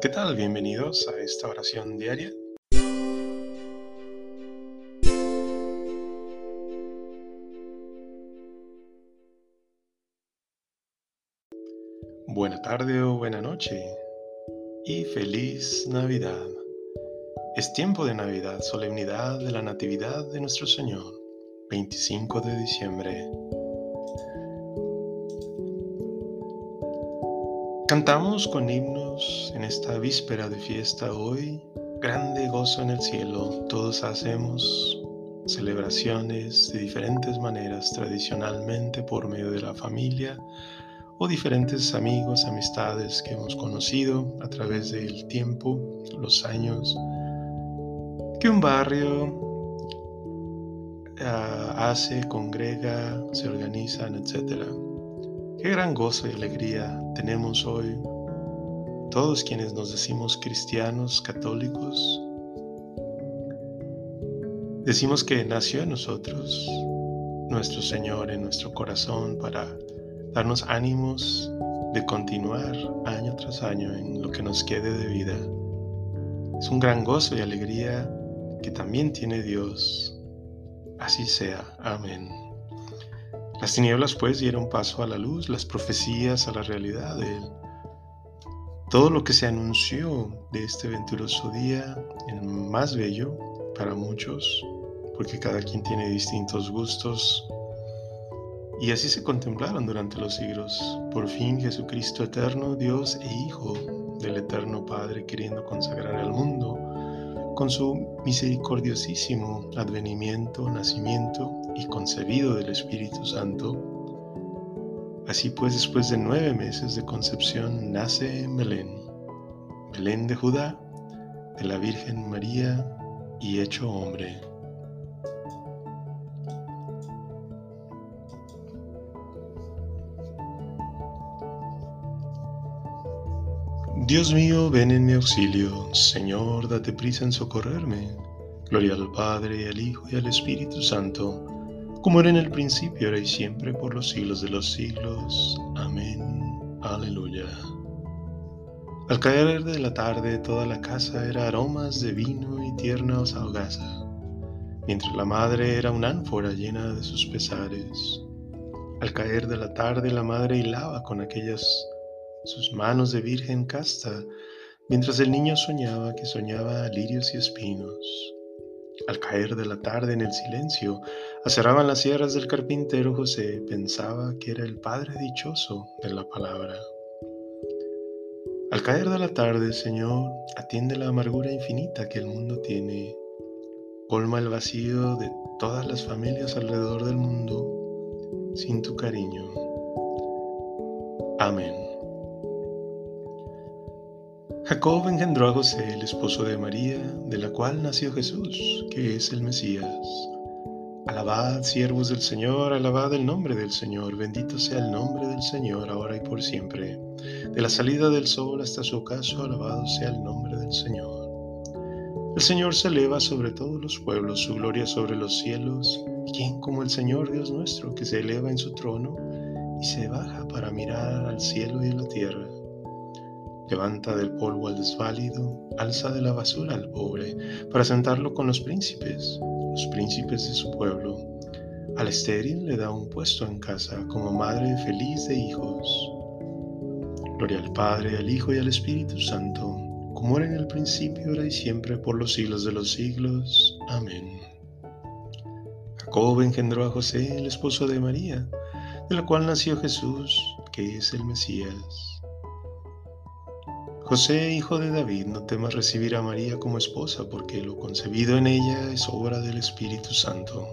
¿qué tal? Bienvenidos a esta oración diaria. Buena tarde o buena noche y feliz Navidad. Es tiempo de Navidad, solemnidad de la Natividad de nuestro Señor, 25 de diciembre. Cantamos con himnos en esta víspera de fiesta hoy, grande gozo en el cielo, todos hacemos celebraciones de diferentes maneras tradicionalmente por medio de la familia o diferentes amigos, amistades que hemos conocido a través del tiempo, los años, que un barrio uh, hace, congrega, se organizan, etc. Qué gran gozo y alegría tenemos hoy todos quienes nos decimos cristianos, católicos. Decimos que nació en nosotros nuestro Señor en nuestro corazón para darnos ánimos de continuar año tras año en lo que nos quede de vida. Es un gran gozo y alegría que también tiene Dios. Así sea. Amén. Las tinieblas pues dieron paso a la luz, las profecías a la realidad de Él. Todo lo que se anunció de este venturoso día, el más bello para muchos, porque cada quien tiene distintos gustos, y así se contemplaron durante los siglos. Por fin Jesucristo eterno, Dios e Hijo del eterno Padre, queriendo consagrar al mundo con su misericordiosísimo advenimiento, nacimiento y concebido del Espíritu Santo. Así pues, después de nueve meses de concepción, nace en Belén, Belén de Judá, de la Virgen María y hecho hombre. Dios mío, ven en mi auxilio. Señor, date prisa en socorrerme. Gloria al Padre, al Hijo y al Espíritu Santo, como era en el principio, ahora y siempre, por los siglos de los siglos. Amén. Aleluya. Al caer de la tarde, toda la casa era aromas de vino y tierna hogaza, mientras la madre era una ánfora llena de sus pesares. Al caer de la tarde, la madre hilaba con aquellas sus manos de virgen casta, mientras el niño soñaba que soñaba lirios y espinos. Al caer de la tarde en el silencio, acerraban las sierras del carpintero José, pensaba que era el padre dichoso de la palabra. Al caer de la tarde, Señor, atiende la amargura infinita que el mundo tiene, colma el vacío de todas las familias alrededor del mundo sin tu cariño. Amén. Jacob engendró a José, el esposo de María, de la cual nació Jesús, que es el Mesías. Alabad, siervos del Señor, alabad el nombre del Señor, bendito sea el nombre del Señor, ahora y por siempre. De la salida del sol hasta su ocaso, alabado sea el nombre del Señor. El Señor se eleva sobre todos los pueblos, su gloria sobre los cielos. ¿Quién como el Señor Dios nuestro, que se eleva en su trono y se baja para mirar al cielo y a la tierra? Levanta del polvo al desválido, alza de la basura al pobre, para sentarlo con los príncipes, los príncipes de su pueblo. Al estéril le da un puesto en casa como madre feliz de hijos. Gloria al Padre, al Hijo y al Espíritu Santo, como era en el principio, ahora y siempre, por los siglos de los siglos. Amén. Jacob engendró a José, el esposo de María, de la cual nació Jesús, que es el Mesías. José, hijo de David, no temas recibir a María como esposa, porque lo concebido en ella es obra del Espíritu Santo.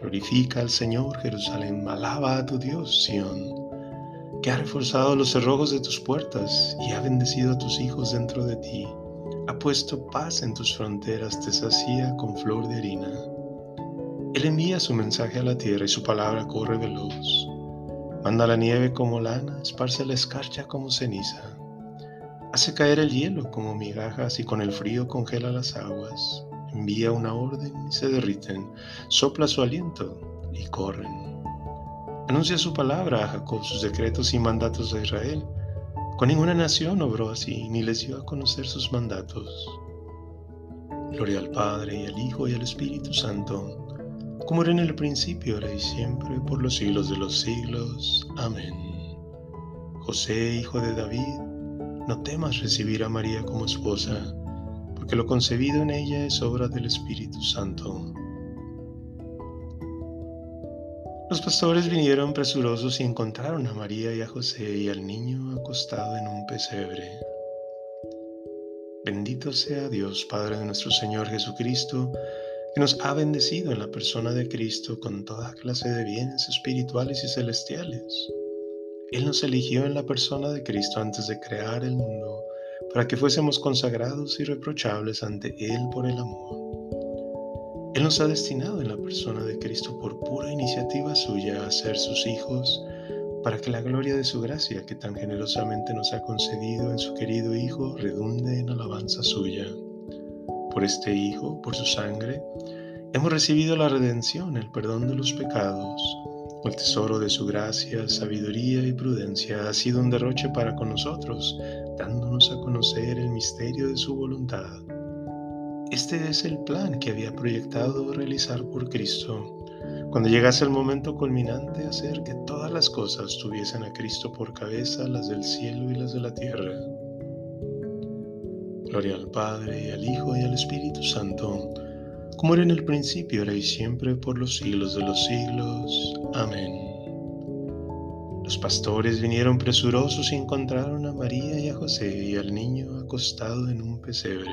Glorifica al Señor, Jerusalén, alaba a tu Dios, Sión, que ha reforzado los cerrojos de tus puertas y ha bendecido a tus hijos dentro de ti. Ha puesto paz en tus fronteras, te sacía con flor de harina. Él envía su mensaje a la tierra y su palabra corre veloz. Manda la nieve como lana, esparce la escarcha como ceniza. Hace caer el hielo como migajas y con el frío congela las aguas. Envía una orden y se derriten. Sopla su aliento y corren. Anuncia su palabra a Jacob, sus decretos y mandatos a Israel. Con ninguna nación obró así, ni les dio a conocer sus mandatos. Gloria al Padre, y al Hijo, y al Espíritu Santo, como era en el principio, ahora y siempre, por los siglos de los siglos. Amén. José, hijo de David, no temas recibir a María como esposa, porque lo concebido en ella es obra del Espíritu Santo. Los pastores vinieron presurosos y encontraron a María y a José y al niño acostado en un pesebre. Bendito sea Dios, Padre de nuestro Señor Jesucristo, que nos ha bendecido en la persona de Cristo con toda clase de bienes espirituales y celestiales. Él nos eligió en la persona de Cristo antes de crear el mundo, para que fuésemos consagrados y reprochables ante Él por el amor. Él nos ha destinado en la persona de Cristo por pura iniciativa suya a ser sus hijos, para que la gloria de su gracia que tan generosamente nos ha concedido en su querido Hijo redunde en alabanza suya. Por este Hijo, por su sangre, hemos recibido la redención, el perdón de los pecados. El tesoro de su gracia, sabiduría y prudencia ha sido un derroche para con nosotros, dándonos a conocer el misterio de su voluntad este es el plan que había proyectado realizar por Cristo. Cuando llegase el momento culminante, hacer que todas las cosas tuviesen a Cristo por cabeza, las del cielo y las de la tierra. Gloria al Padre, y al Hijo, y al Espíritu Santo, como era en el principio, ahora y siempre, por los siglos de los siglos. Amén. Los pastores vinieron presurosos y encontraron a María y a José y al niño acostado en un pesebre.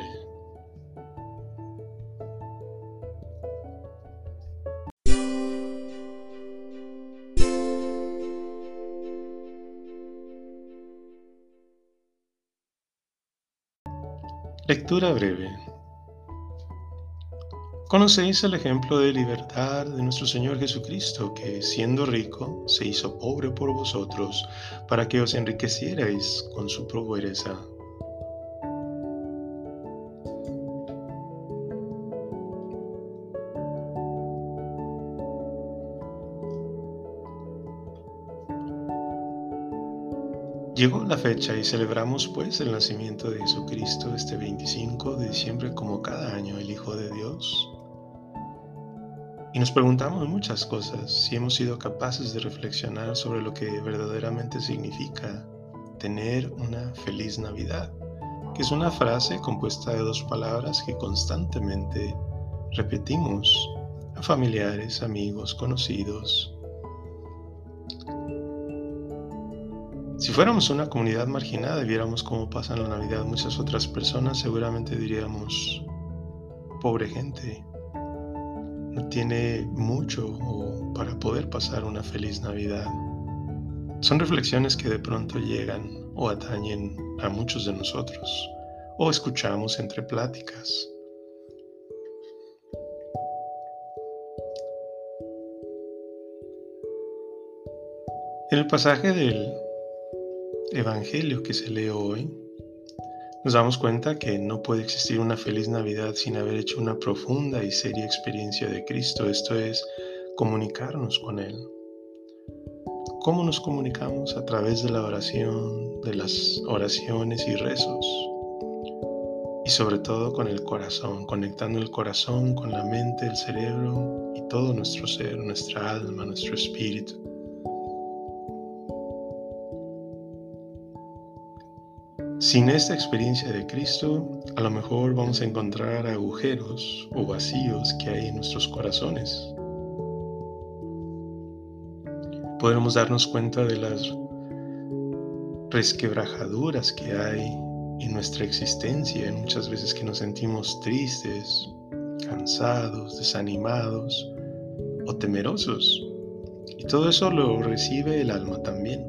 Lectura breve. Conocéis el ejemplo de libertad de nuestro Señor Jesucristo, que siendo rico se hizo pobre por vosotros, para que os enriquecierais con su pobreza Llegó la fecha y celebramos pues el nacimiento de Jesucristo este 25 de diciembre como cada año el Hijo de Dios. Y nos preguntamos muchas cosas, si hemos sido capaces de reflexionar sobre lo que verdaderamente significa tener una feliz Navidad, que es una frase compuesta de dos palabras que constantemente repetimos a familiares, amigos, conocidos, Si fuéramos una comunidad marginada y viéramos cómo pasan la Navidad muchas otras personas, seguramente diríamos, pobre gente, tiene mucho para poder pasar una feliz Navidad. Son reflexiones que de pronto llegan o atañen a muchos de nosotros o escuchamos entre pláticas. En el pasaje del evangelio que se lee hoy, nos damos cuenta que no puede existir una feliz Navidad sin haber hecho una profunda y seria experiencia de Cristo, esto es, comunicarnos con Él. ¿Cómo nos comunicamos? A través de la oración, de las oraciones y rezos. Y sobre todo con el corazón, conectando el corazón con la mente, el cerebro y todo nuestro ser, nuestra alma, nuestro espíritu. Sin esta experiencia de Cristo, a lo mejor vamos a encontrar agujeros o vacíos que hay en nuestros corazones. Podremos darnos cuenta de las resquebrajaduras que hay en nuestra existencia, en muchas veces que nos sentimos tristes, cansados, desanimados o temerosos. Y todo eso lo recibe el alma también.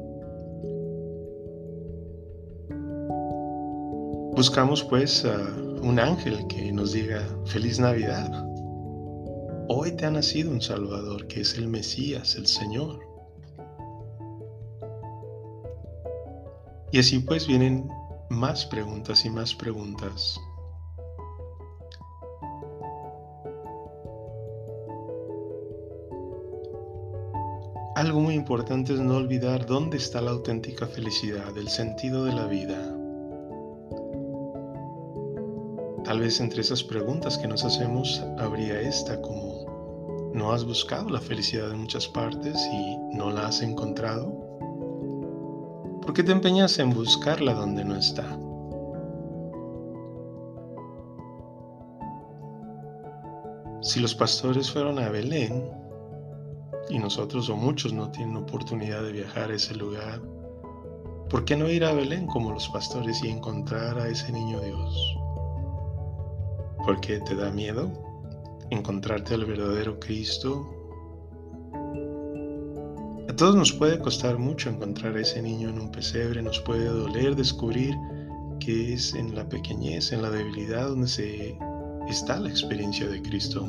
Buscamos pues a un ángel que nos diga feliz Navidad. Hoy te ha nacido un Salvador que es el Mesías, el Señor. Y así pues vienen más preguntas y más preguntas. algo muy importante es no olvidar dónde está la auténtica felicidad, el sentido de la vida. Tal vez entre esas preguntas que nos hacemos habría esta como, ¿no has buscado la felicidad en muchas partes y no la has encontrado? ¿Por qué te empeñas en buscarla donde no está? Si los pastores fueron a Belén, y nosotros o muchos no tienen oportunidad de viajar a ese lugar, ¿por qué no ir a Belén como los pastores y encontrar a ese niño Dios? ¿Por qué te da miedo encontrarte al verdadero Cristo? A todos nos puede costar mucho encontrar a ese niño en un pesebre, nos puede doler descubrir que es en la pequeñez, en la debilidad donde se está la experiencia de Cristo.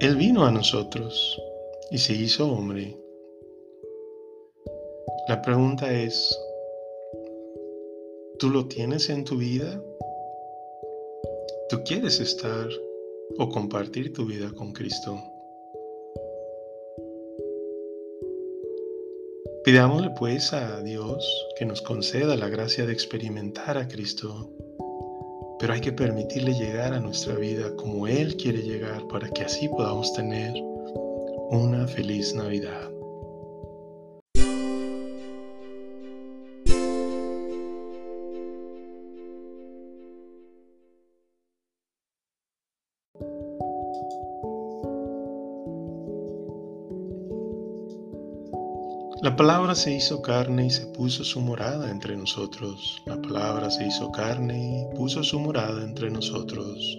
Él vino a nosotros y se hizo hombre. La pregunta es, ¿tú lo tienes en tu vida? ¿Tú quieres estar o compartir tu vida con Cristo? Pidámosle pues a Dios que nos conceda la gracia de experimentar a Cristo, pero hay que permitirle llegar a nuestra vida como Él quiere llegar para que así podamos tener una feliz Navidad. La palabra se hizo carne y se puso su morada entre nosotros. La palabra se hizo carne y puso su morada entre nosotros.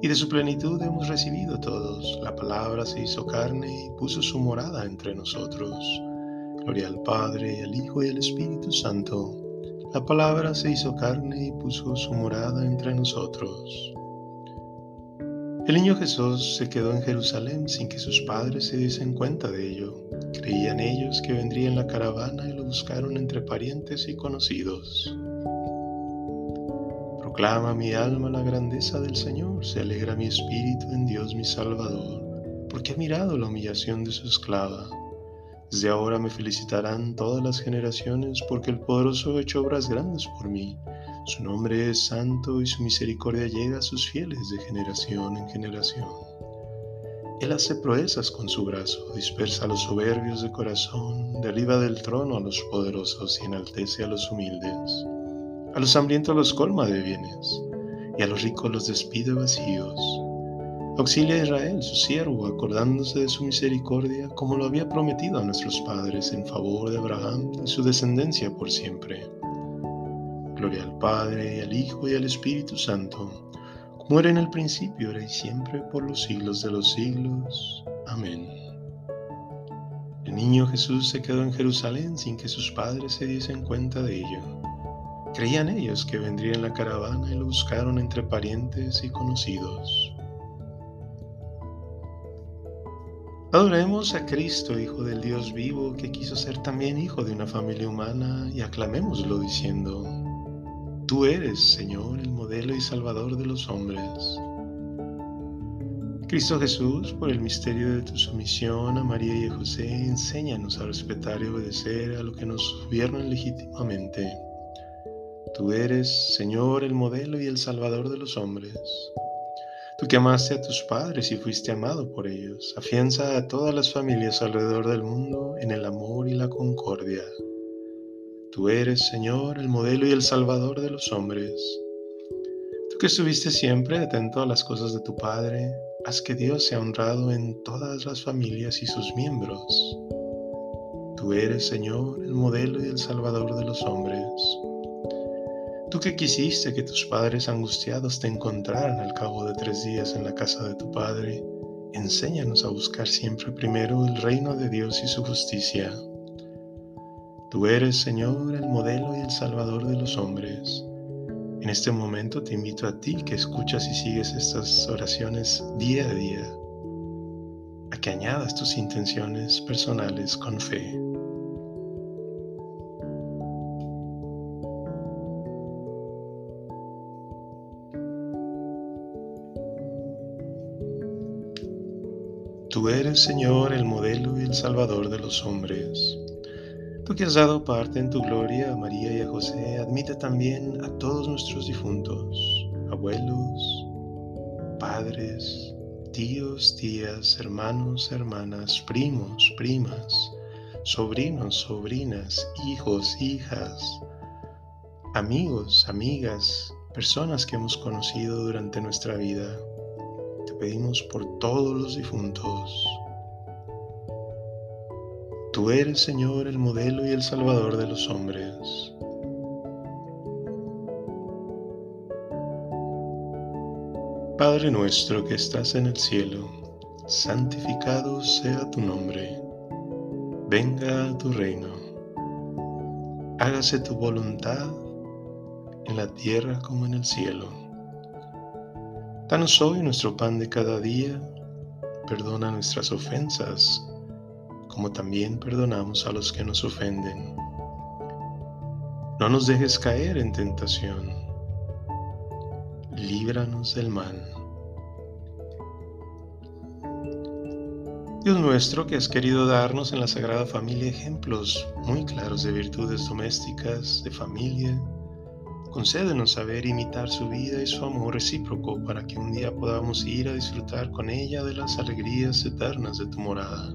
Y de su plenitud hemos recibido todos. La palabra se hizo carne y puso su morada entre nosotros. Gloria al Padre, al Hijo y al Espíritu Santo. La palabra se hizo carne y puso su morada entre nosotros. El niño Jesús se quedó en Jerusalén sin que sus padres se diesen cuenta de ello. Creían ellos que vendría en la caravana y lo buscaron entre parientes y conocidos. Proclama mi alma la grandeza del Señor, se alegra mi espíritu en Dios mi Salvador, porque ha mirado la humillación de su esclava. Desde ahora me felicitarán todas las generaciones, porque el poderoso ha hecho obras grandes por mí. Su nombre es santo y su misericordia llega a sus fieles de generación en generación. Él hace proezas con su brazo, dispersa a los soberbios de corazón, derriba del trono a los poderosos y enaltece a los humildes. A los hambrientos los colma de bienes, y a los ricos los despide vacíos. Auxilia a Israel, su siervo, acordándose de su misericordia, como lo había prometido a nuestros padres en favor de Abraham y su descendencia por siempre Gloria al Padre, al Hijo y al Espíritu Santo, como era en el principio, ahora y siempre, por los siglos de los siglos. Amén. El niño Jesús se quedó en Jerusalén sin que sus padres se diesen cuenta de ello. Creían ellos que vendría en la caravana y lo buscaron entre parientes y conocidos. Adoremos a Cristo, Hijo del Dios vivo, que quiso ser también hijo de una familia humana, y aclamémoslo diciendo, Tú eres, Señor, el modelo y salvador de los hombres. Cristo Jesús, por el misterio de tu sumisión a María y a José, enséñanos a respetar y obedecer a lo que nos gobiernan legítimamente. Tú eres, Señor, el modelo y el salvador de los hombres. Tú que amaste a tus padres y fuiste amado por ellos, afianza a todas las familias alrededor del mundo en el amor y la concordia. Tú eres, Señor, el modelo y el salvador de los hombres. Tú que estuviste siempre atento a las cosas de tu Padre, haz que Dios sea honrado en todas las familias y sus miembros. Tú eres, Señor, el modelo y el salvador de los hombres. Tú que quisiste que tus padres angustiados te encontraran al cabo de tres días en la casa de tu Padre, enséñanos a buscar siempre primero el reino de Dios y su justicia Tú eres, Señor, el modelo y el salvador de los hombres. En este momento te invito a ti que escuchas y sigues estas oraciones día a día, a que añadas tus intenciones personales con fe. Tú eres, Señor, el modelo y el salvador de los hombres. Tú que has dado parte en tu gloria a María y a José, admite también a todos nuestros difuntos, abuelos, padres, tíos, tías, hermanos, hermanas, primos, primas, sobrinos, sobrinas, hijos, hijas, amigos, amigas, personas que hemos conocido durante nuestra vida. Te pedimos por todos los difuntos Tú eres, Señor, el modelo y el salvador de los hombres. Padre nuestro que estás en el cielo, santificado sea tu nombre. Venga a tu reino. Hágase tu voluntad en la tierra como en el cielo. Danos hoy nuestro pan de cada día. Perdona nuestras ofensas como también perdonamos a los que nos ofenden. No nos dejes caer en tentación. Líbranos del mal. Dios nuestro, que has querido darnos en la Sagrada Familia ejemplos muy claros de virtudes domésticas, de familia, concédenos saber imitar su vida y su amor recíproco para que un día podamos ir a disfrutar con ella de las alegrías eternas de tu morada